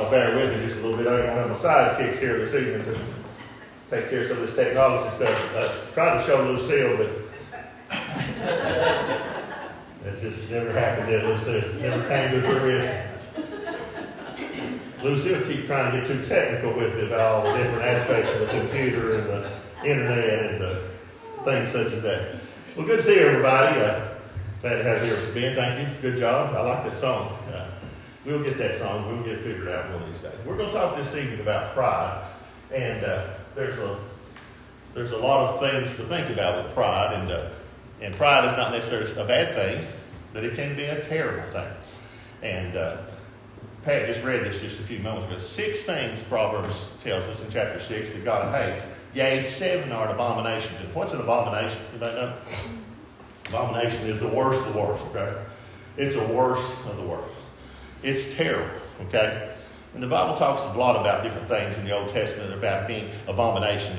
I'll bear with me just a little bit. I have my sidekicks here this evening to take care of some of this technology stuff. Uh, tried to show Lucille, but it just never happened there, Lucille. Never came to fruition. Lucille keep trying to get too technical with it about all the different aspects of the computer and the internet and the things such as that. Well, good to see everybody. Uh, glad to have you here. Ben, thank you. Good job. I like that song. Uh, we'll get that song. We'll get it figured out one of these days. We're going to talk this evening about pride. And uh, there's a there's a lot of things to think about with pride, and uh, and pride is not necessarily a bad thing, but it can be a terrible thing. And uh, Pat just read this just a few moments ago. Six things Proverbs tells us in chapter six that God hates. Yea, seven are an abomination. What's an abomination? Anybody know? Abomination is the worst of the worst. Okay, it's the worst of the worst. It's terrible. Okay. And the Bible talks a lot about different things in the Old Testament about being abomination.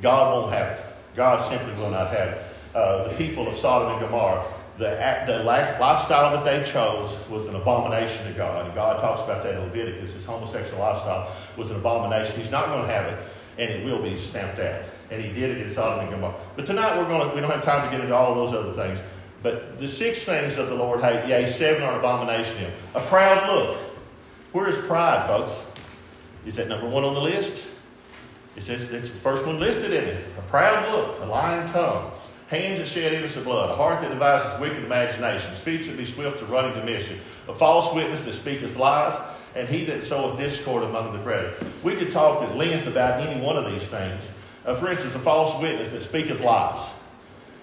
God won't have it. God simply will not have it. Uh, the people of Sodom and Gomorrah, the, the lifestyle that they chose was an abomination to God. And God talks about that in Leviticus. His homosexual lifestyle was an abomination. He's not going to have it, and it will be stamped out. And he did it in Sodom and Gomorrah. But tonight we're going to, we don't have time to get into all those other things. But the six things of the Lord hate, yea, seven are an abomination. A proud look. Where is pride, folks? Is that number one on the list? It says it's the first one listed in it. A proud look, a lying tongue, hands that shed innocent blood, a heart that devises wicked imaginations, feet that be swift to running to mischief, a false witness that speaketh lies, and he that soweth discord among the brethren. We could talk at length about any one of these things. Uh, for instance, a false witness that speaketh lies.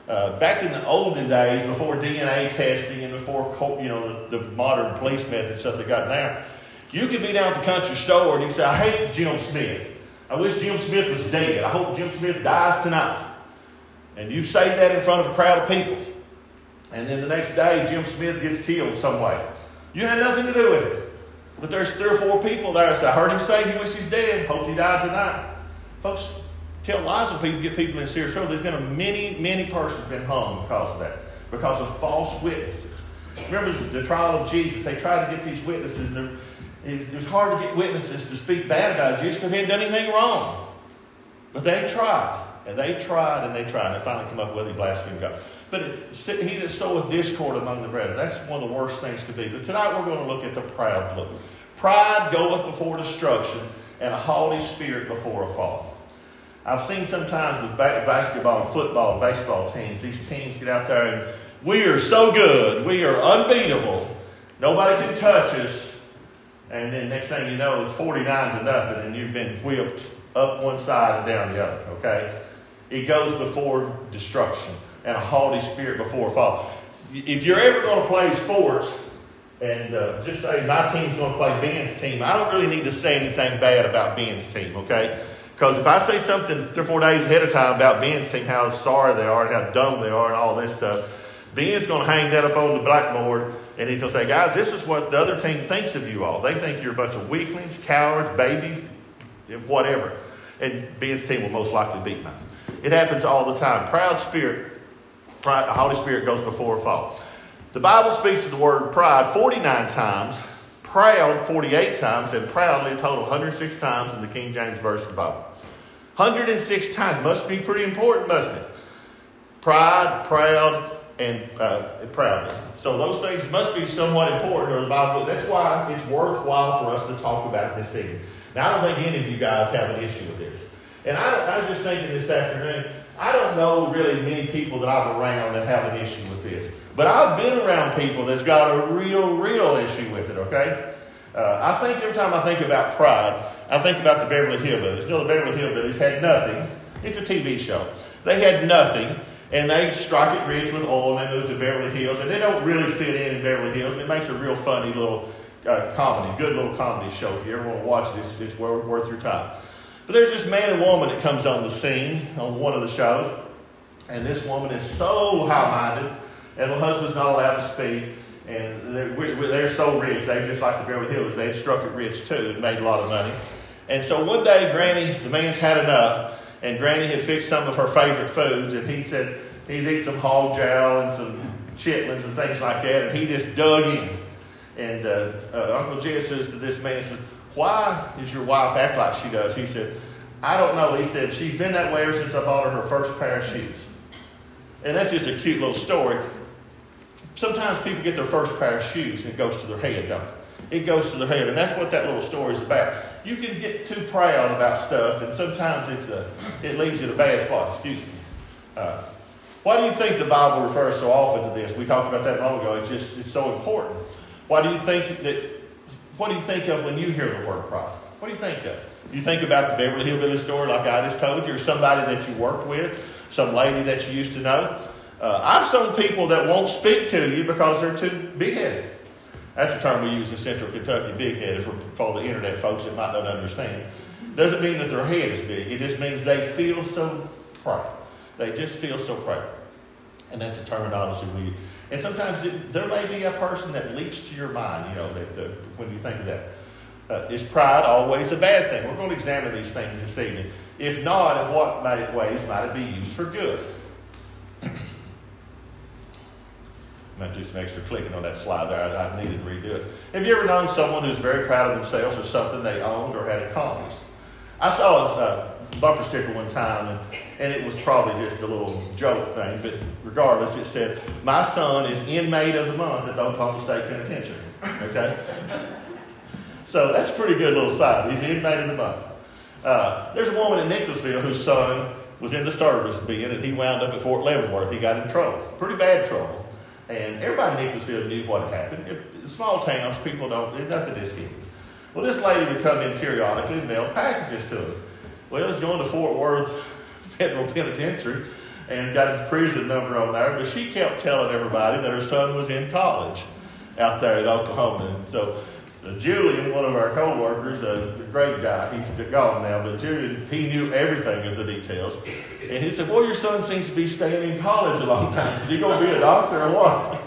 Uh, back in the olden days, before DNA testing and before you know the, the modern police method stuff they got now, you could be down at the country store and you say, I hate Jim Smith. I wish Jim Smith was dead. I hope Jim Smith dies tonight. And you say that in front of a crowd of people. And then the next day, Jim Smith gets killed some way. You had nothing to do with it. But there's three or four people there that say, I heard him say he wishes he's dead. Hope he died tonight. Folks, tell lies when people get people in serious trouble. There's been a many, many persons been hung because of that. Because of false witnesses. Remember the trial of Jesus? They tried to get these witnesses. It was hard to get witnesses to speak bad about Jesus because they hadn't done anything wrong. But they tried, and they tried, and they tried, and they finally come up with he blasphemed God. But it, he that soweth discord among the brethren, that's one of the worst things to be. But tonight we're going to look at the proud look. Pride goeth before destruction, and a haughty spirit before a fall. I've seen sometimes with basketball and football and baseball teams, these teams get out there and we are so good, we are unbeatable, nobody can touch us, and then next thing you know, it's 49 to nothing, and you've been whipped up one side and down the other, okay? It goes before destruction and a haughty spirit before a fall. If you're ever going to play sports, and uh, just say my team's going to play Ben's team, I don't really need to say anything bad about Ben's team, okay? Because if I say something three or four days ahead of time about Ben's team, how sorry they are and how dumb they are and all this stuff, Ben's going to hang that up on the blackboard and he'll say, guys, this is what the other team thinks of you all. They think you're a bunch of weaklings, cowards, babies, whatever. And Ben's team will most likely beat mine. It happens all the time. Proud spirit, pride, the Holy Spirit goes before a fall. The Bible speaks of the word pride 49 times, proud 48 times, and proudly a total 106 times in the King James Version of the Bible. 106 times. Must be pretty important, mustn't it? Pride, proud, and uh, proudly. So those things must be somewhat important, or the Bible. That's why it's worthwhile for us to talk about this evening. Now, I don't think any of you guys have an issue with this. And I, I was just thinking this afternoon. I don't know really many people that I'm around that have an issue with this. But I've been around people that's got a real, real issue with it, okay? Uh, I think every time I think about pride, I think about the Beverly Hillbillies. You know, the Beverly Hillbillies had nothing. It's a TV show. They had nothing and they strike it rich with oil and they move to Beverly Hills. And they don't really fit in in Beverly Hills. And it makes a real funny little uh, comedy, good little comedy show. If you ever want to watch this, it's worth, your time. But there's this man and woman that comes on the scene on one of the shows. And this woman is so high minded, and the husband's not allowed to speak. And they're, they're so rich, they're just like the Beverly Hills, they had struck it rich too and made a lot of money. And so one day, Granny, the man's had enough and Granny had fixed some of her favorite foods, and he said he'd eat some hog jowl and some chitlins and things like that, and he just dug in. And uh, uh, Uncle Jed says to this man, says, Why does your wife act like she does? He said, I don't know. He said, She's been that way ever since I bought her her first pair of shoes. And that's just a cute little story. Sometimes people get their first pair of shoes and it goes to their head, don't it? It goes to their head. And that's what that little story is about. You can get too proud about stuff, and sometimes it's a, it leaves you in a bad spot. Excuse me. Uh, why do you think the Bible refers so often to this? We talked about that a moment ago. It's just it's so important. Why do you think that? What do you think of when you hear the word pride? What do you think of? You think about the Beverly Hillbilly story, like I just told you, or somebody that you worked with, some lady that you used to know? Uh, I've known people that won't speak to you because they're too big-headed. That's the term we use in Central Kentucky, big-headed, for, for the internet folks that might not understand. Doesn't mean that their head is big. It just means they feel so proud. They just feel so proud. And that's a terminology we use. And sometimes it, there may be a person that leaps to your mind, you know, that, that when you think of that. Uh, is pride always a bad thing? We're going to examine these things this evening. If not, in what ways might it be used for good? To do some extra clicking on that slide there. I, I needed to redo it. Have you ever known someone who's very proud of themselves or something they owned or had accomplished? I saw a bumper sticker one time, and, and it was probably just a little joke thing, but regardless, it said, My son is inmate of the month at the Oklahoma State Penitentiary. Okay? so that's a pretty good little sign. He's inmate of the month. Uh, there's a woman in Nicholasville whose son was in the service being, and he wound up at Fort Leavenworth. He got in trouble, pretty bad trouble. And everybody in Nicholasville knew what had happened. In small towns, people don't, nothing is hidden. Well, this lady would come in periodically and mail packages to him. Well, he's going to Fort Worth Federal Penitentiary and got his prison number on there, but she kept telling everybody that her son was in college out there in Oklahoma. And so uh, Julian, one of our co-workers, a great guy, he's gone now, but Julian, he knew everything of the details. And he said, well, your son seems to be staying in college a long time. Is he going to be a doctor or what?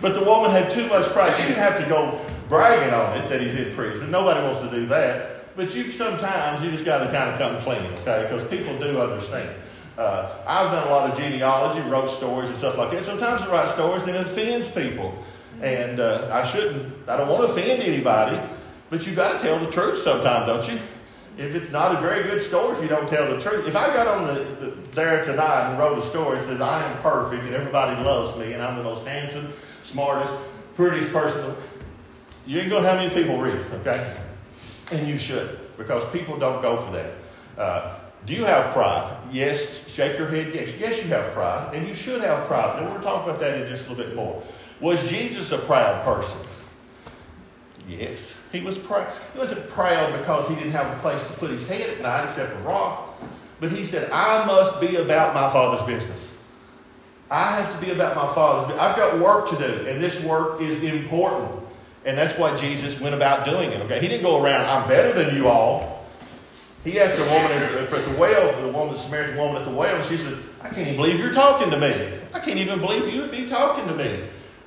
but the woman had too much pride. She didn't have to go bragging on it that he's in prison. Nobody wants to do that. But you sometimes you just got to kind of come clean, okay? Because people do understand. Uh, I've done a lot of genealogy, wrote stories and stuff like that. Sometimes I write stories and it offends people, and uh, I shouldn't. I don't want to offend anybody, but you got to tell the truth sometimes, don't you? If it's not a very good story, if you don't tell the truth. If I got on the, the there tonight and wrote a story that says I am perfect and everybody loves me and I'm the most handsome, smartest, prettiest person you ain't going to have many people read, okay? And you should, because people don't go for that. Uh, do you have pride? Yes. Shake your head. Yes. Yes, you have pride, and you should have pride. And to talk about that in just a little bit more. Was Jesus a proud person? Yes. He was proud. He wasn't proud because he didn't have a place to put his head at night except a rock. But he said, I must be about my Father's business. I have to be about my Father's business. I've got work to do, and this work is important. And that's why Jesus went about doing it. Okay, he didn't go around, I'm better than you all. He asked the woman at, at the well, the woman, the Samaritan woman at the well, and she said, I can't believe you're talking to me. I can't even believe you would be talking to me.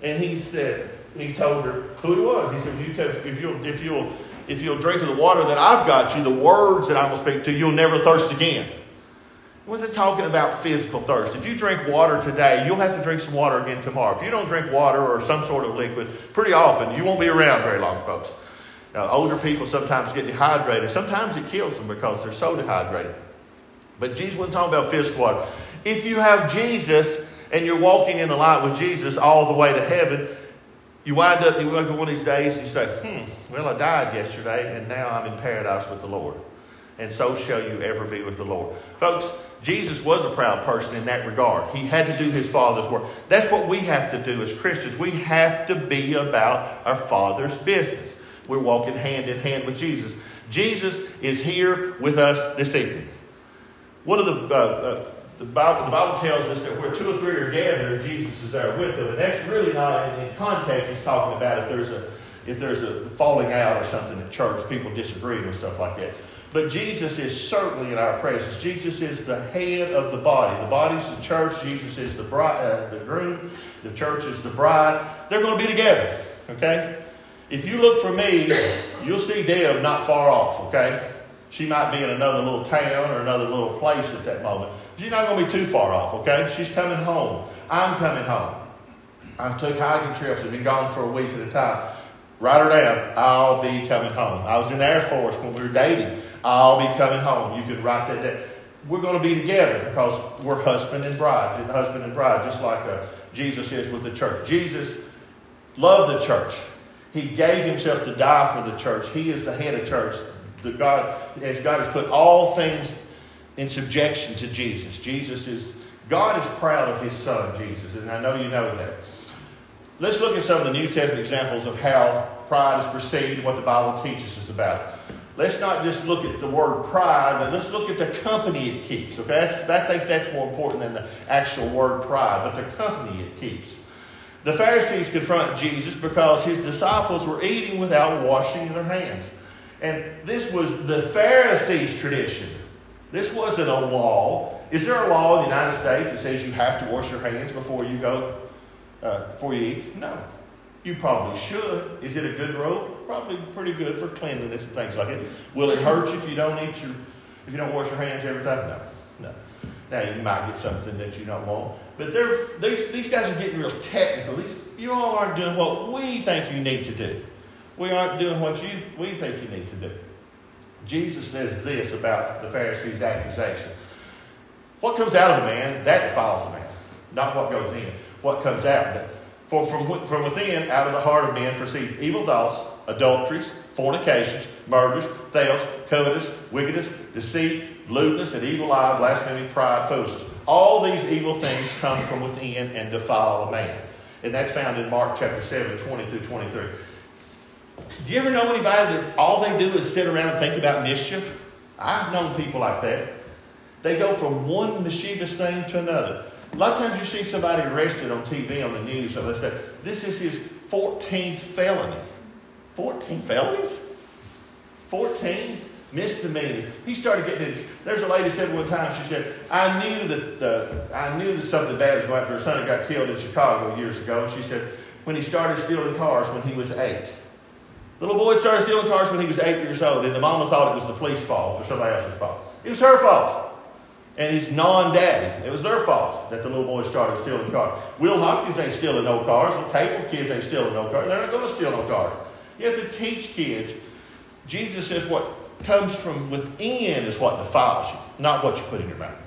And he said, he told her who he was. He said, if, you if, you'll, if, you'll, if you'll drink of the water that I've got you, the words that I'm going to speak to, you'll never thirst again. He wasn't talking about physical thirst. If you drink water today, you'll have to drink some water again tomorrow. If you don't drink water or some sort of liquid pretty often, you won't be around very long, folks. Now, older people sometimes get dehydrated. Sometimes it kills them because they're so dehydrated. But Jesus wasn't talking about physical water. If you have Jesus and you're walking in the light with Jesus all the way to heaven, you wind up, you wake up one of these days and you say, hmm, well, I died yesterday and now I'm in paradise with the Lord. And so shall you ever be with the Lord. Folks, Jesus was a proud person in that regard. He had to do his Father's work. That's what we have to do as Christians. We have to be about our Father's business. We're walking hand in hand with Jesus. Jesus is here with us this evening. One of the, uh, uh, the, Bible, the Bible tells us that where two or three are gathered, Jesus is there with them. And that's really not, in, context, he's talking about if there's a if there's a falling out or something in church, people disagreeing and stuff like that. But Jesus is certainly in our presence. Jesus is the head of the body. The body is the church. Jesus is the bride, uh, the groom. The church is the bride. They're going to be together. Okay. If you look for me, you'll see Deb not far off. Okay. She might be in another little town or another little place at that moment. She's not going to be too far off. Okay. She's coming home. I'm coming home. I've took hiking trips. I've been gone for a week at a time. Write her down. I'll be coming home. I was in the Air Force when we were dating. I'll be coming home. You can write that down. We're going to be together because we're husband and bride, husband and bride, just like uh, Jesus is with the church. Jesus loved the church. He gave himself to die for the church. He is the head of church. The God, as God has put all things in subjection to Jesus. Jesus is God is proud of his son, Jesus, and I know you know that. Let's look at some of the New Testament examples of how pride is perceived, what the Bible teaches us about it. Let's not just look at the word pride, but let's look at the company it keeps. Okay, that's, I think that's more important than the actual word pride, but the company it keeps. The Pharisees confront Jesus because his disciples were eating without washing their hands. And this was the Pharisees' tradition. This wasn't a law. Is there a law in the United States that says you have to wash your hands before you go, uh, before you eat? No. You probably should. Is it a good rule? Probably pretty good for cleanliness and things like it. Will it hurt you if you don't eat your, if you don't wash your hands every time? No. Now you might get something that you don't want, but they're, these, these guys are getting real technical. These, you all aren't doing what we think you need to do. We aren't doing what you, we think you need to do. Jesus says this about the Pharisees' accusation. What comes out of a man, that defiles a man, not what goes in. What comes out. For from, from within, out of the heart of men, proceed evil thoughts, adulteries, fornications, murders, thefts, covetous, wickedness, deceit, lewdness, and evil eye, blasphemy, pride, foolishness. All these evil things come from within and defile a man. And that's found in Mark chapter 7, 20 through 23. Do you ever know anybody that all they do is sit around and think about mischief? I've known people like that. They go from one mischievous thing to another. A lot of times you see somebody arrested on TV on the news, so they say, this is his 14th felony. 14 felonies? 14 misdemeanor. He started getting it. There's a lady said one time, she said, I knew that uh, I knew that something bad was going after her son had got killed in Chicago years ago. And she said, when he started stealing cars when he was eight. Little boy started stealing cars when he was eight years old, and the mama thought it was the police fault or somebody else's fault. It was her fault. And his non-daddy. It was their fault that the little boy started stealing cars. Will Hopkins ain't stealing no cars. The cable kids ain't stealing no cars. They're not going to steal no cars. You have to teach kids. Jesus says what comes from within is what defiles you, not what you put in your mouth.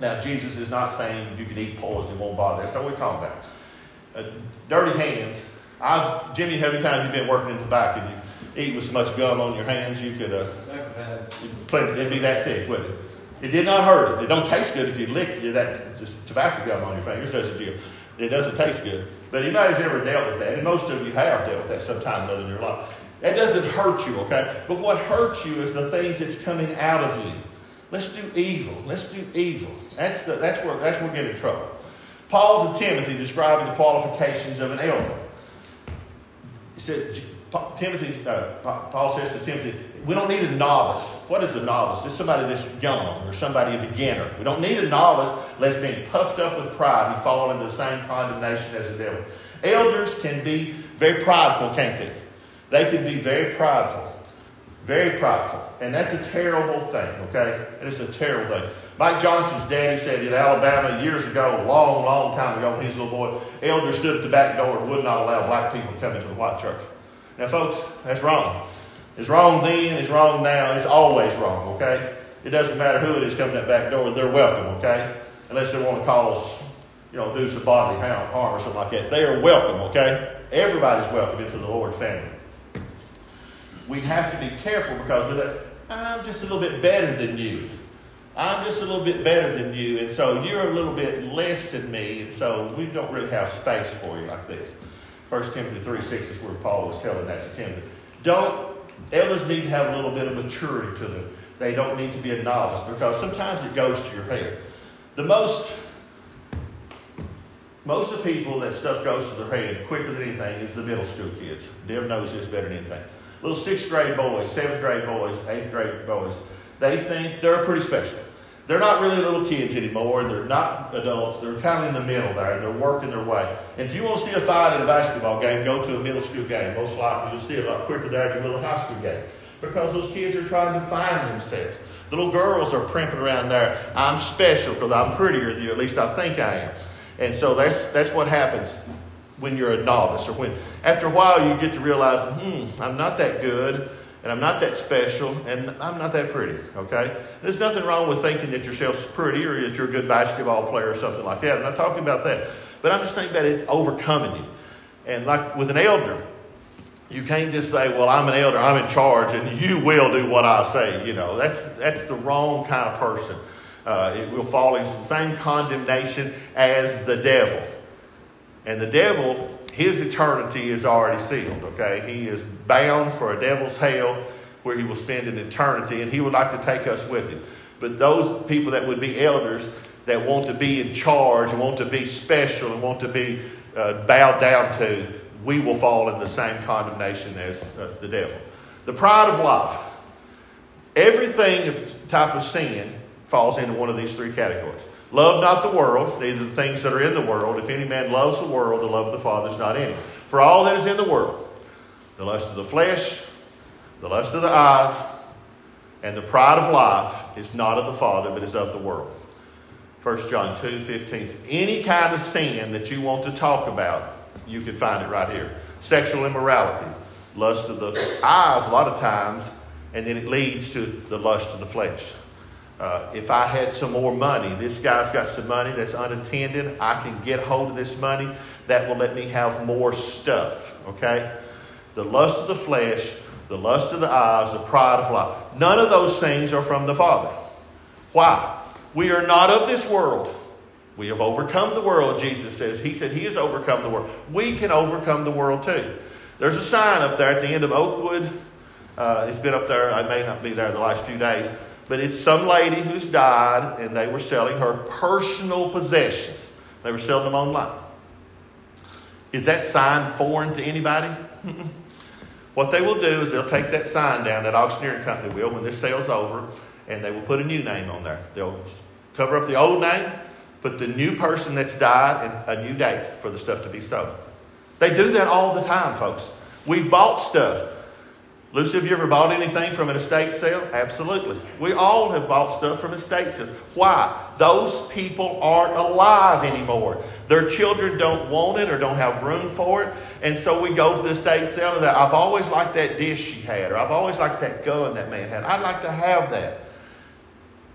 Now, Jesus is not saying you can eat poison, it won't bother. That's not what we're talking about. Uh, dirty hands. I've, Jimmy, how many times you've been working in tobacco and you eat with so much gum on your hands you could, uh, plenty, it'd be that thick, wouldn't it? It did not hurt it. It don't taste good if you lick that just tobacco gum on your fingers, does it, Jim? It doesn't taste good. But anybody's ever dealt with that, and most of you have dealt with that sometime or another in your life. That doesn't hurt you, okay? But what hurts you is the things that's coming out of you. Let's do evil. Let's do evil. That's, the, that's, where, that's where we get in trouble. Paul to Timothy describing the qualifications of an elder. He said, Timothy, uh, Paul says to Timothy, we don't need a novice. What is a novice? It's somebody that's young or somebody a beginner. We don't need a novice lest being puffed up with pride he fall into the same condemnation as the devil. Elders can be very prideful, can't they? They can be very prideful. Very prideful. And that's a terrible thing, okay? It is a terrible thing. Mike Johnson's daddy said in Alabama years ago, a long, long time ago when he was a little boy, elders stood at the back door and would not allow black people to come into the white church. Now, folks, that's wrong. It's wrong then, it's wrong now, it's always wrong, okay? It doesn't matter who it is coming that back door, they're welcome, okay? Unless they want to cause, you know, do some bodily harm or something like that. They are welcome, okay? Everybody's welcome into the Lord's family. We have to be careful because with that, I'm just a little bit better than you. I'm just a little bit better than you, and so you're a little bit less than me, and so we don't really have space for you like this. 1 Timothy 3 6 is where Paul was telling that to Timothy. Don't Elders need to have a little bit of maturity to them. They don't need to be a novice because sometimes it goes to your head. The most most of the people that stuff goes to their head quicker than anything is the middle school kids. Deb knows this better than anything. Little sixth grade boys, seventh grade boys, eighth grade boys, they think they're pretty special. They're not really little kids anymore, they're not adults. They're kind of in the middle there. They're working their way. And if you want to see a fight at a basketball game, go to a middle school game. Most likely you'll see it a lot quicker there than you will a high school game. Because those kids are trying to find themselves. Little girls are primping around there. I'm special because I'm prettier than you. At least I think I am. And so that's, that's what happens when you're a novice, or when after a while you get to realize, hmm, I'm not that good, and I'm not that special, and I'm not that pretty, okay? There's nothing wrong with thinking that yourself's pretty or that you're a good basketball player or something like that. I'm not talking about that. But I'm just thinking that it's overcoming you. And like with an elder, you can't just say, well, I'm an elder, I'm in charge, and you will do what I say. You know, that's, that's the wrong kind of person. Uh, it will fall into the same condemnation as the devil. And the devil, his eternity is already sealed, okay? He is bound for a devil's hell where he will spend an eternity, and he would like to take us with him. But those people that would be elders that want to be in charge, want to be special, and want to be uh, bowed down to, we will fall in the same condemnation as uh, the devil. The pride of life. Everything of type of sin falls into one of these three categories. Love not the world, neither the things that are in the world. If any man loves the world, the love of the Father is not in him. For all that is in the world, the lust of the flesh, the lust of the eyes, and the pride of life is not of the Father, but is of the world. 1 John 2 15. Any kind of sin that you want to talk about, you can find it right here. Sexual immorality, lust of the eyes, a lot of times, and then it leads to the lust of the flesh. Uh, if I had some more money, this guy's got some money that's unattended, I can get hold of this money. That will let me have more stuff, okay? The lust of the flesh, the lust of the eyes, the pride of life. None of those things are from the Father. Why? We are not of this world. We have overcome the world, Jesus says. He said He has overcome the world. We can overcome the world too. There's a sign up there at the end of Oakwood. Uh, it's been up there, I may not be there the last few days, but it's some lady who's died and they were selling her personal possessions. They were selling them online. Is that sign foreign to anybody? what they will do is they'll take that sign down, that auctioneering company will, when this sale's over, and they will put a new name on there. They'll cover up the old name, put the new person that's died, and a new date for the stuff to be sold. They do that all the time, folks. We've bought stuff. Lucy, have you ever bought anything from an estate sale? Absolutely. We all have bought stuff from estate sales. Why? Those people aren't alive anymore. Their children don't want it or don't have room for it. And so we go to the estate sale and I've always liked that dish she had, or I've always liked that gun that man had. I'd like to have that.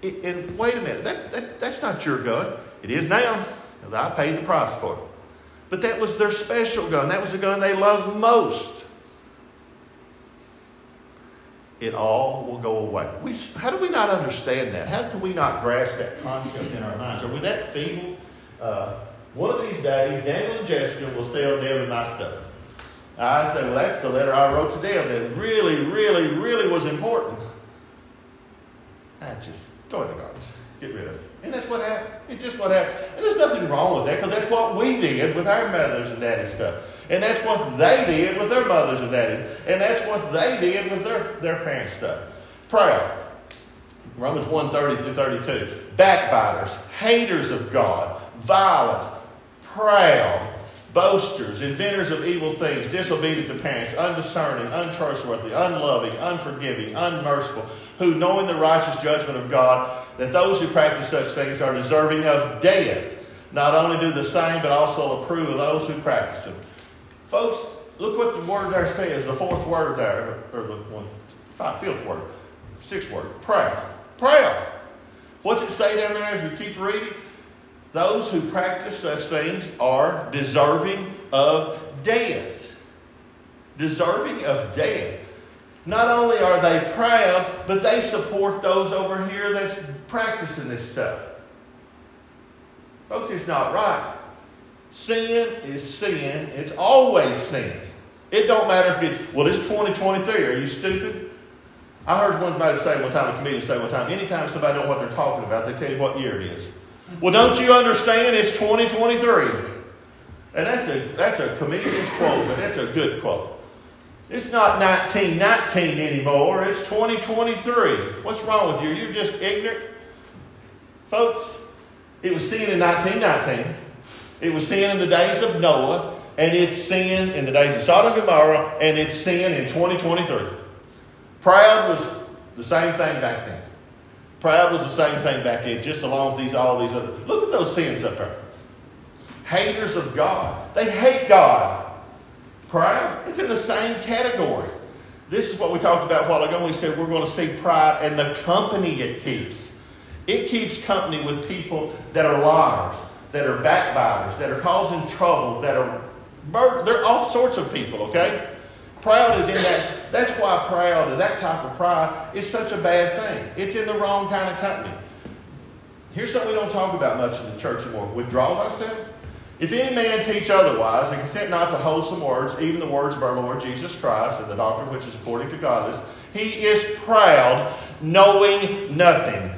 And wait a minute, that, that, that's not your gun. It is now. I paid the price for it. But that was their special gun. That was the gun they loved most it all will go away. We, how do we not understand that? How can we not grasp that concept in our minds? Are we that feeble? Uh, one of these days, Daniel and Jessica will sell Deb my stuff. I say, well, that's the letter I wrote to Deb that really, really, really was important. I just throw it in the garbage. Get rid of it. And that's what happened. It's just what happened. And there's nothing wrong with that because that's what we did with our mothers and daddy stuff. And that's what they did with their mothers and daddies. And that's what they did with their, their parents' stuff. Proud. Romans 1 30 through 32. Backbiters, haters of God, violent, proud, boasters, inventors of evil things, disobedient to parents, undiscerning, untrustworthy, unloving, unforgiving, unmerciful, who, knowing the righteous judgment of God, that those who practice such things are deserving of death, not only do the same, but also approve of those who practice them. Folks, look what the word there says, the fourth word there, or the one, five, fifth word, sixth word, proud. Proud. What's it say down there as we keep reading? Those who practice such things are deserving of death. Deserving of death. Not only are they proud, but they support those over here that's practicing this stuff. Folks, it's not right. Sin is sin. It's always sin. It don't matter if it's, well, it's 2023. Are you stupid? I heard one somebody say one time, a comedian say one time, anytime somebody don't know what they're talking about, they tell you what year it is. Well, don't you understand? It's 2023. And that's a, that's a comedian's quote, but that's a good quote. It's not 1919 anymore. It's 2023. What's wrong with you? You're just ignorant. Folks, it was seen in 1919. It was sin in the days of Noah, and it's sin in the days of Sodom and Gomorrah, and it's sin in 2023. Proud was the same thing back then. Proud was the same thing back then, just along with these all these other. Look at those sins up there. haters of God. They hate God. Pride, it's in the same category. This is what we talked about a while ago. We said we're going to see pride and the company it keeps. It keeps company with people that are liars, that are backbiters, that are causing trouble, that are murder. They're all sorts of people, okay? Proud is in that. That's why proud, that type of pride, is such a bad thing. It's in the wrong kind of company. Here's something we don't talk about much in the church anymore withdraw thyself. If any man teach otherwise, and consent not to wholesome words, even the words of our Lord Jesus Christ, and the doctrine which is according to godliness, he is proud, knowing nothing,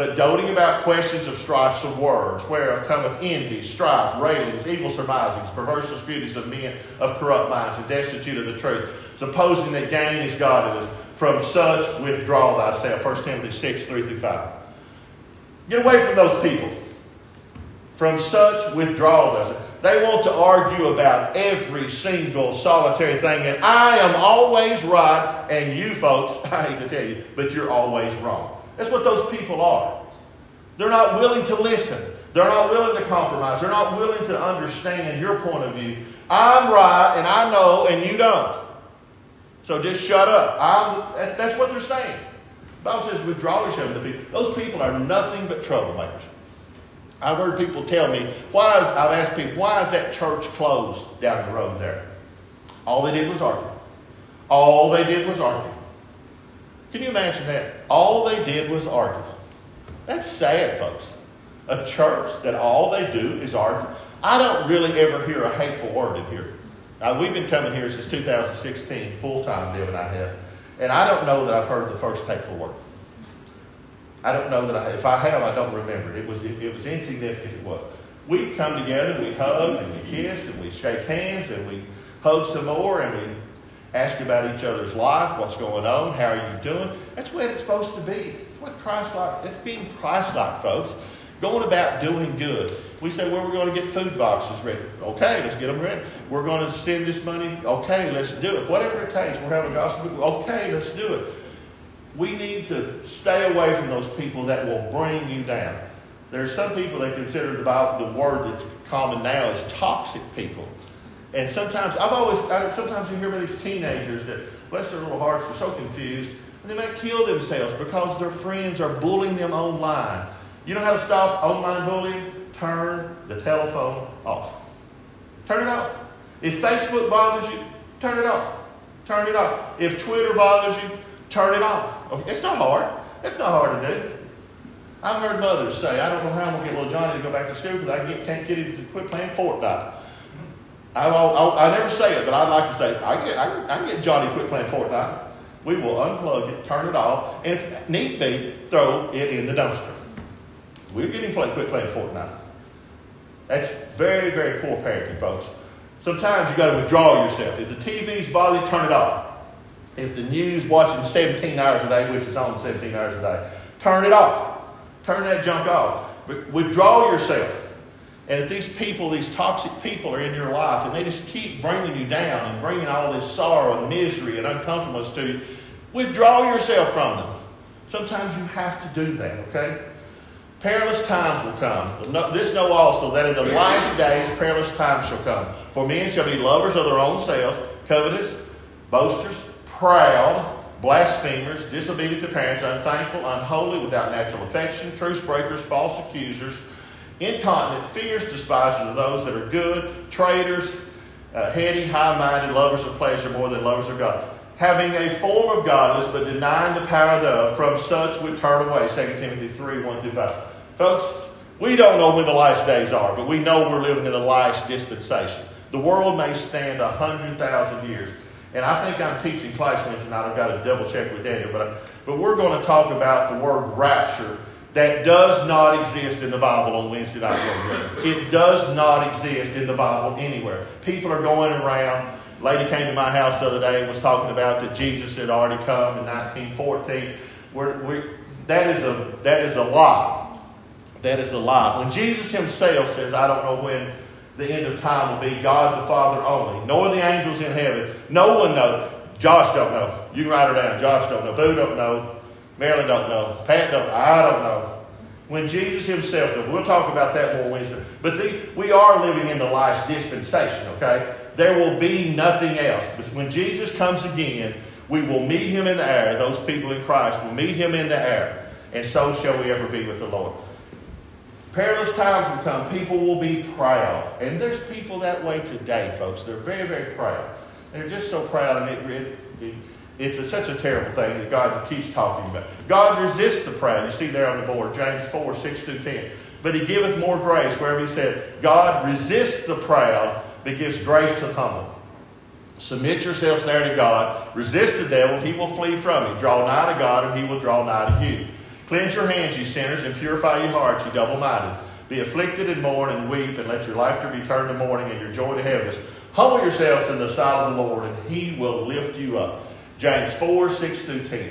but doting about questions of strifes of words, whereof cometh envy, strife, railings, evil surmisings, perverse disputings of men of corrupt minds, and destitute of the truth, supposing that gain is godliness. From such withdraw thyself. 1 Timothy 6, 3 through 5. Get away from those people. From such withdraw thyself. They want to argue about every single solitary thing, and I am always right, and you folks, I hate to tell you, but you're always wrong. That's what those people are. They're not willing to listen. They're not willing to compromise. They're not willing to understand your point of view. I'm right and I know and you don't. So just shut up. I'm, that's what they're saying. The Bible says withdraw yourself from the people. Those people are nothing but troublemakers. I've heard people tell me, why is, I've asked people, why is that church closed down the road there? All they did was argue. All they did was argue. Can you imagine that? All they did was argue. That's sad, folks. A church that all they do is argue. I don't really ever hear a hateful word in here. Now, we've been coming here since 2016, full time, Deb and I have. And I don't know that I've heard the first hateful word. I don't know that I, if I have, I don't remember. It was, it, it was insignificant if it was. We come together we hug and we kiss and we shake hands and we hug some more and we ask about each other's life, what's going on, how are you doing. That's what it's supposed to be. It's what Christ like. It's being Christ like, folks. Going about doing good. We say, well, we're going to get food boxes ready. Okay, let's get them ready. We're going to send this money. Okay, let's do it. Whatever it takes. We're having gospel. Okay, let's do it. We need to stay away from those people that will bring you down. There are some people that consider the, Bible, the word that's common now is toxic people. And sometimes, I've always, I, sometimes you hear about these teenagers that, bless their little hearts, are so confused, and they might kill themselves because their friends are bullying them online. You know how to stop online bullying? Turn the telephone off. Turn it off. If Facebook bothers you, turn it off. Turn it off. If Twitter bothers you, turn it off. It's not hard. It's not hard to do. I've heard mothers say, I don't know how I'm going to get little Johnny to go back to school because I can't get him to quit playing Fortnite. I, I, I, never say it, but I'd like to say I, get, I, I get Johnny quit playing Fortnite. We will unplug it, turn it off, and if need be, throw it in the dumpster. We're getting play, quit playing Fortnite. That's very, very poor parenting, folks. Sometimes you got to withdraw yourself. If the TV's bothering, turn it off. If the news watching 17 hours a day, which is on 17 hours a day, turn it off. Turn that junk off. But withdraw yourself. And if these people, these toxic people are in your life and they just keep bringing you down and bringing all this sorrow and misery and uncomfortableness to you, withdraw yourself from them. Sometimes you have to do that, okay? Perilous times will come. This know also that in the last days perilous times shall come. For men shall be lovers of their own self, covetous, boasters, proud, blasphemers, disobedient to parents, unthankful, unholy, without natural affection, truce breakers, false accusers incontinent, fierce despisers of those that are good, traitors, uh, heady, high minded, lovers of pleasure more than lovers of God. Having a form of godliness, but denying the power thereof, from such would turn away. 2 Timothy 3 1 through 5. Folks, we don't know when the last days are, but we know we're living in the last dispensation. The world may stand a 100,000 years. And I think I'm teaching class Wednesday night. I've got to double check with Daniel. But, but we're going to talk about the word rapture that does not exist in the Bible on Wednesday night It does not exist in the Bible anywhere. People are going around. Lady came to my house the other day and was talking about that Jesus had already come in 1914. We're, we're, that is a that is a lie. That is a lie. When Jesus Himself says, "I don't know when the end of time will be," God the Father only, nor the angels in heaven, no one knows. Josh don't know. You can write her down. Josh don't know. Boo don't know. Marilyn don't know. Pat don't. I don't know. When Jesus himself, we'll talk about that more Wednesday, but the, we are living in the last dispensation, okay? There will be nothing else. But when Jesus comes again, we will meet him in the air. Those people in Christ will meet him in the air. And so shall we ever be with the Lord. Perilous times will come. People will be proud. And there's people that way today, folks. They're very, very proud. They're just so proud, and it, it, it it's a, such a terrible thing that God keeps talking about. God resists the proud. You see there on the board, James 4, 6 through 10. But he giveth more grace, wherever he said, God resists the proud, but gives grace to the humble. Submit yourselves there to God. Resist the devil, he will flee from you. Draw nigh to God, and he will draw nigh to you. Cleanse your hands, you sinners, and purify your hearts, you double minded. Be afflicted and mourn and weep, and let your laughter be turned to mourning and your joy to heaviness. Humble yourselves in the sight of the Lord, and he will lift you up. James 4, 6 through 10.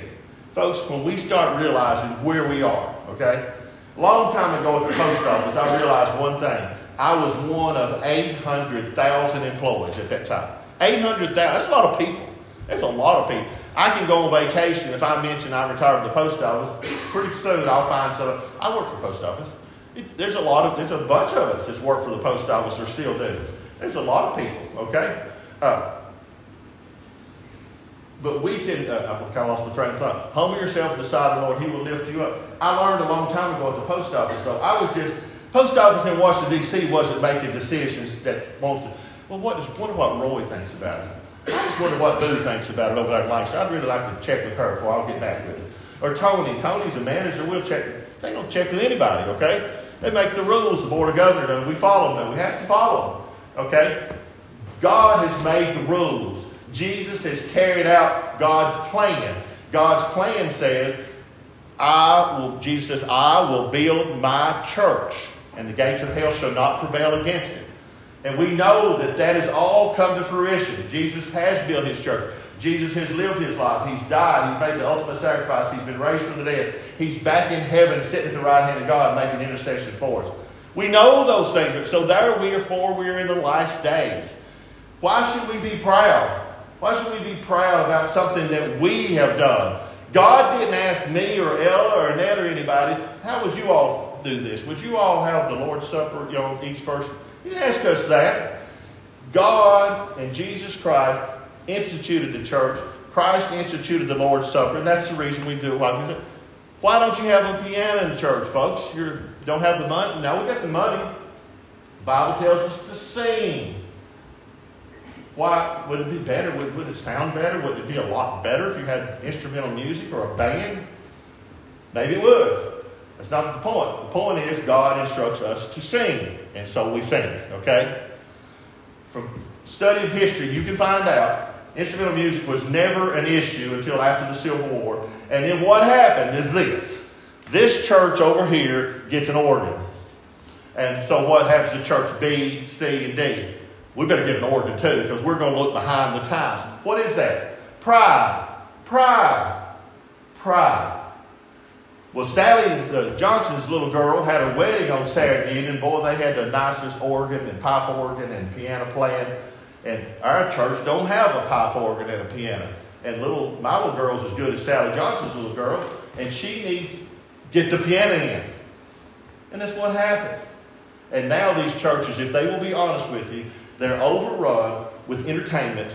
Folks, when we start realizing where we are, okay? A long time ago at the post office, I realized one thing. I was one of 800,000 employees at that time. 800,000, that's a lot of people. That's a lot of people. I can go on vacation if I mention I retired from the post office. Pretty soon I'll find some. I work for the post office. It, there's a lot of, there's a bunch of us that work for the post office or still do. There's a lot of people, okay? Uh, but we can, uh, I've kind of lost my train of thought. Humble yourself in the sight of the Lord, He will lift you up. I learned a long time ago at the post office, though. I was just, post office in Washington, D.C. wasn't making decisions that wanted, well, what is, wonder what Roy thinks about it. I just wonder what Boo thinks about it over there at Langston. I'd really like to check with her before I'll get back with it. Or Tony. Tony's a manager. We'll check. They don't check with anybody, okay? They make the rules, the Board of Governors, and we follow them. We have to follow them, okay? God has made the rules. Jesus has carried out God's plan. God's plan says, I will, Jesus says, I will build my church, and the gates of hell shall not prevail against it. And we know that that has all come to fruition. Jesus has built his church. Jesus has lived his life. He's died. He's made the ultimate sacrifice. He's been raised from the dead. He's back in heaven, sitting at the right hand of God, making intercession for us. We know those things. So there we are for we are in the last days. Why should we be proud? Why should we be proud about something that we have done? God didn't ask me or Ella or Ned or anybody, how would you all do this? Would you all have the Lord's Supper, you know, each first? He didn't ask us that. God and Jesus Christ instituted the church. Christ instituted the Lord's Supper, and that's the reason we do it. Why? Don't you have a piano in the church, folks? You don't have the money? No, we've got the money. The Bible tells us to sing. Why would it be better? Would, would it sound better? Would it be a lot better if you had instrumental music or a band? Maybe it would. That's not the point. The point is God instructs us to sing, and so we sing, okay? From study of history, you can find out instrumental music was never an issue until after the Civil War. And then what happened is this this church over here gets an organ. And so what happens to church B, C, and D? We better get an organ too because we're going to look behind the times. What is that? Pride. Pride. Pride. Well, Sally uh, Johnson's little girl had a wedding on Saturday evening. Boy, they had the nicest organ and pipe organ and piano playing. And our church don't have a pipe organ and a piano. And little my little girl's as good as Sally Johnson's little girl, and she needs get the piano in. And that's what happened. And now these churches, if they will be honest with you, they're overrun with entertainment,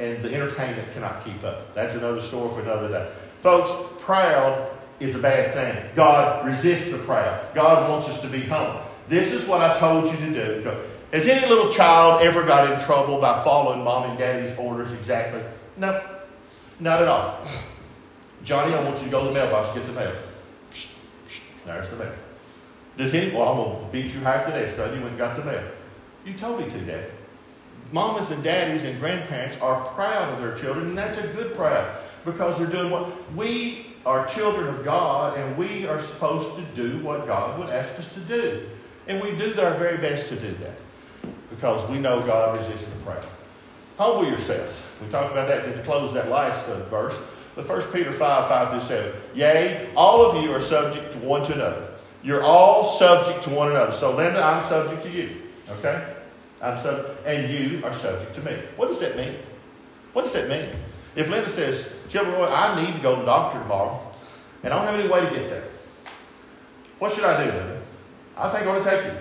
and the entertainment cannot keep up. That's another story for another day. Folks, proud is a bad thing. God resists the proud. God wants us to be humble. This is what I told you to do. Has any little child ever got in trouble by following mom and daddy's orders exactly? No, not at all. Johnny, I want you to go to the mailbox get the mail. There's the mail. Does any, well, I'm going to beat you half to death, son. You went and got the mail. You told me to, Dad. Mamas and daddies and grandparents are proud of their children, and that's a good proud because they're doing what we are children of God, and we are supposed to do what God would ask us to do. And we do our very best to do that because we know God resists the proud. Humble yourselves. We talked about that to close that last uh, verse. But 1 Peter 5 5 through 7. Yea, all of you are subject to one to another. You're all subject to one another. So, Linda, I'm subject to you. Okay? I'm sub- and you are subject to me. What does that mean? What does that mean? If Linda says, Roy, I need to go to the doctor tomorrow, and I don't have any way to get there. What should I do, Linda? I think I ought to take you.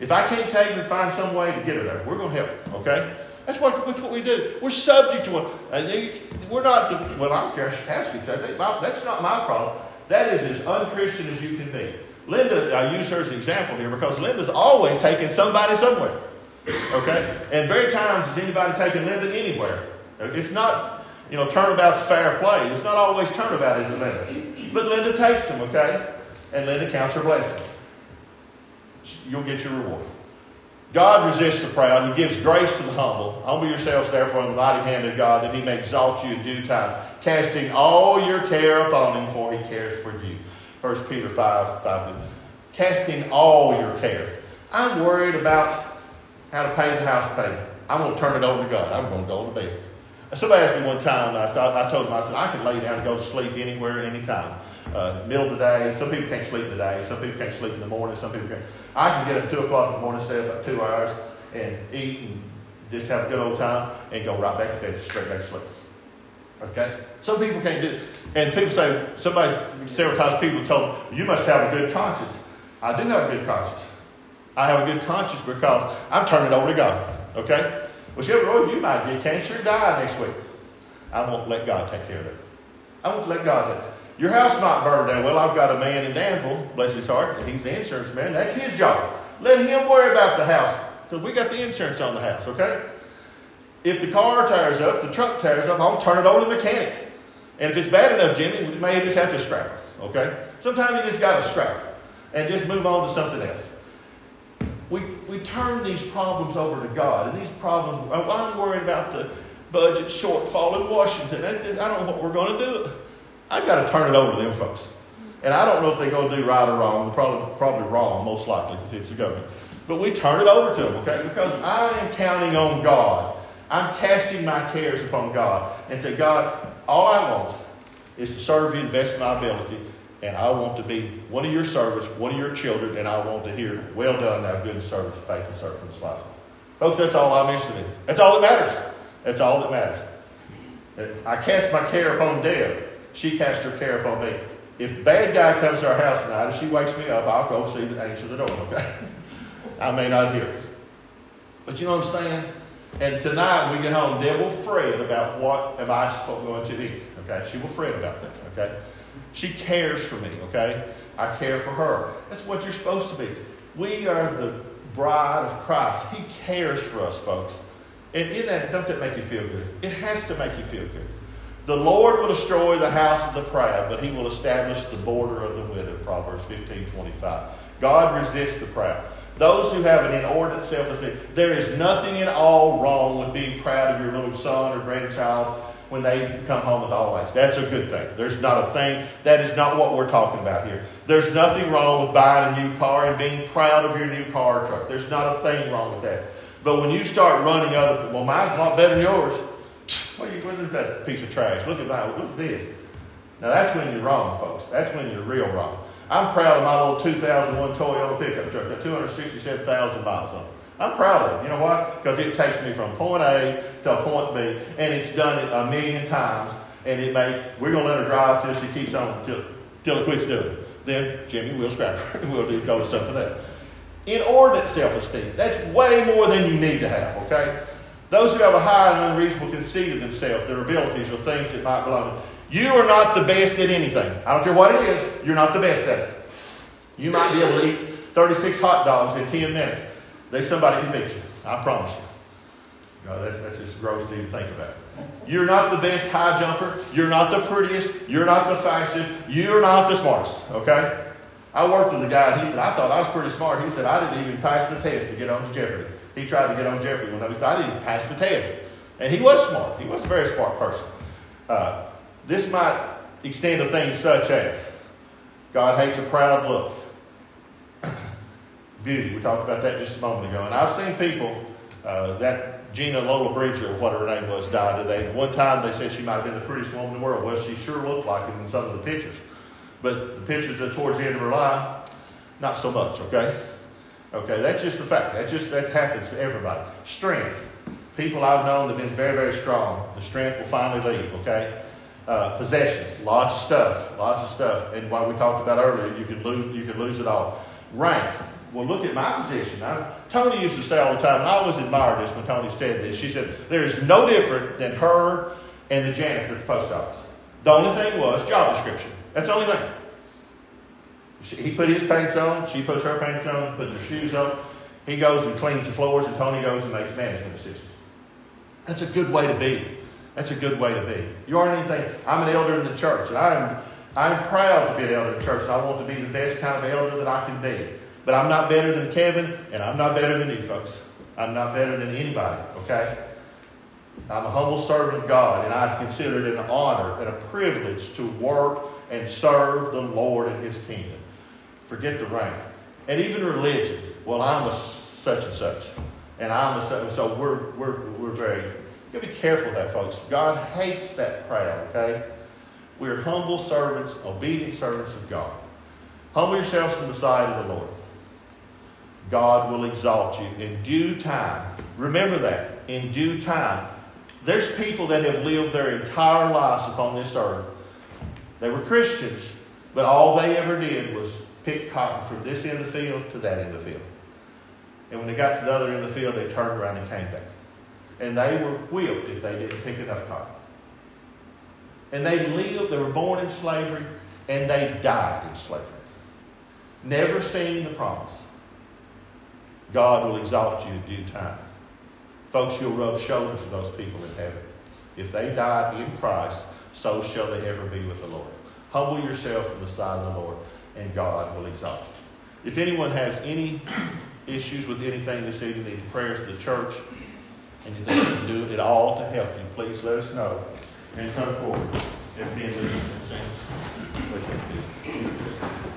If I can't take her, find some way to get her there. We're going to help her, okay? That's what, that's what we do. We're subject to one. We're not the, well, I don't care Haskell said that. That's not my problem. That is as unchristian as you can be. Linda, I use her as an example here because Linda's always taking somebody somewhere. Okay? And very times is anybody taking Linda anywhere. It's not, you know, turnabout's fair play. It's not always turnabout, is it, Linda? But Linda takes them, okay? And Linda counts her blessings. You'll get your reward. God resists the proud. He gives grace to the humble. Humble yourselves, therefore, in the mighty hand of God, that he may exalt you in due time, casting all your care upon him, for he cares for you. 1 Peter 5, 5. Casting all your care. I'm worried about how to pay the house payment. I'm going to turn it over to God. I'm going to go to bed. Somebody asked me one time, I, told them, I said, I can lay down and go to sleep anywhere, anytime. Uh, middle of the day. Some people can't sleep in the day. Some people can't sleep in the morning. Some people can. I can get up at 2 o'clock in the morning, stay up about two hours, and eat and just have a good old time and go right back to bed, straight back to sleep. Okay? Some people can't do it. And people say, somebody, several times people told me, you must have a good conscience. I do have a good conscience. I have a good conscience because I'm turning it over to God. Okay? Well, Shelby Roy, you might get cancer and die next week. I won't let God take care of it. I won't let God it. Your house might burn down. Well, I've got a man in Danville, bless his heart, and he's the insurance man. That's his job. Let him worry about the house because we got the insurance on the house, okay? If the car tires up, the truck tires up, I'll turn it over to the mechanic. And if it's bad enough, Jimmy, we may just have to scrap it, okay? Sometimes you just got to scrap it and just move on to something else. We, we turn these problems over to God, and these problems, why I'm worried about the budget shortfall in Washington. Just, I don't know what we're going to do. I've got to turn it over to them folks. And I don't know if they're going to do right or wrong. They're probably, probably wrong, most likely, if it's the government. But we turn it over to them, okay? Because I am counting on God. I'm casting my cares upon God and say, God, all I want is to serve you the best of my ability. And I want to be one of your servants, one of your children, and I want to hear, well done, thou good servant, faithful servant from this life. Folks, that's all I'm interested in. That's all that matters. That's all that matters. Uh, I cast my care upon Deb she cast her care upon me. If the bad guy comes to our house tonight, if she wakes me up, I'll go see the answer to the door, okay? I may not hear. But you know what I'm saying? And tonight when we get home, Deb will fret about what am I going to eat. Okay? She will fret about that. Okay? She cares for me, okay? I care for her. That's what you're supposed to be. We are the bride of Christ. He cares for us, folks. And in that, don't that make you feel good? It has to make you feel good. The Lord will destroy the house of the proud, but he will establish the border of the widow. Proverbs 15 25. God resists the proud. Those who have an inordinate self esteem, there is nothing at all wrong with being proud of your little son or grandchild when they come home with always. That's a good thing. There's not a thing. That is not what we're talking about here. There's nothing wrong with buying a new car and being proud of your new car or truck. There's not a thing wrong with that. But when you start running other people, well, mine's a lot better than yours. What are you doing with that piece of trash? Look at that. Look at this. Now that's when you're wrong, folks. That's when you're real wrong. I'm proud of my little 2001 Toyota pickup truck. Got 267,000 miles on it. I'm proud of it. You know why? Because it takes me from point A to point B, and it's done it a million times. And it may we're gonna let her drive till she keeps on till till it quits doing it. Then Jimmy will scrap her. And we'll do go to something else. Inordinate self-esteem. That's way more than you need to have. Okay. Those who have a high and unreasonable conceit of themselves, their abilities, or things that might belong to. You are not the best at anything. I don't care what it is, you're not the best at it. You might be able to eat 36 hot dogs in 10 minutes. There's somebody can beat you. I promise you. That's, that's just gross to even think about. You're not the best high jumper. You're not the prettiest. You're not the fastest. You're not the smartest. Okay? I worked with a guy and he said, I thought I was pretty smart. He said, I didn't even pass the test to get on to Jeopardy. He tried to get on Jeopardy one time. He said, I didn't even pass the test. And he was smart. He was a very smart person. Uh, this might extend to things such as God hates a proud look. Beauty. We talked about that just a moment ago. And I've seen people, uh, that Gina Lollobrigida, or whatever her name was, died today. One time they said she might have been the prettiest woman in the world. Well, she sure looked like it in some of the pictures. But the pictures are towards the end of her life, not so much, okay? Okay, that's just the fact. That just that happens to everybody. Strength. People I've known that have been very, very strong. The strength will finally leave, okay? Uh, possessions, lots of stuff, lots of stuff. And what we talked about earlier, you can lose, you can lose it all. Rank. Well, look at my position. I, Tony used to say all the time, and I always admired this when Tony said this. She said, There is no different than her and the janitor at the post office. The only thing was job description. That's the only thing. She, he put his pants on, she puts her pants on, puts her shoes on. He goes and cleans the floors, and Tony goes and makes management decisions. That's a good way to be. That's a good way to be. You aren't anything. I'm an elder in the church, and I'm, I'm proud to be an elder in the church, and I want to be the best kind of elder that I can be. But I'm not better than Kevin, and I'm not better than you folks. I'm not better than anybody, okay? I'm a humble servant of God, and I consider it an honor and a privilege to work and serve the Lord and His kingdom. Forget the rank. And even religion. Well, I'm a such and such. And I'm a such. and So we're, we're, we're very, you be careful of that, folks. God hates that proud, okay? We're humble servants, obedient servants of God. Humble yourselves in the sight of the Lord. God will exalt you in due time. Remember that. In due time. There's people that have lived their entire lives upon this earth. They were Christians, but all they ever did was pick cotton from this end of the field to that end of the field. And when they got to the other end of the field, they turned around and came back. And they were whipped if they didn't pick enough cotton. And they lived, they were born in slavery, and they died in slavery. Never seeing the promise. God will exalt you in due time. Folks, you'll rub shoulders with those people in heaven. If they died in Christ, so shall they ever be with the Lord. Humble yourselves in the sight of the Lord, and God will exalt you. If anyone has any issues with anything this evening, the prayers of the church, and you can do it at all to help you, please let us know and come forward. If being and sing. Please sing.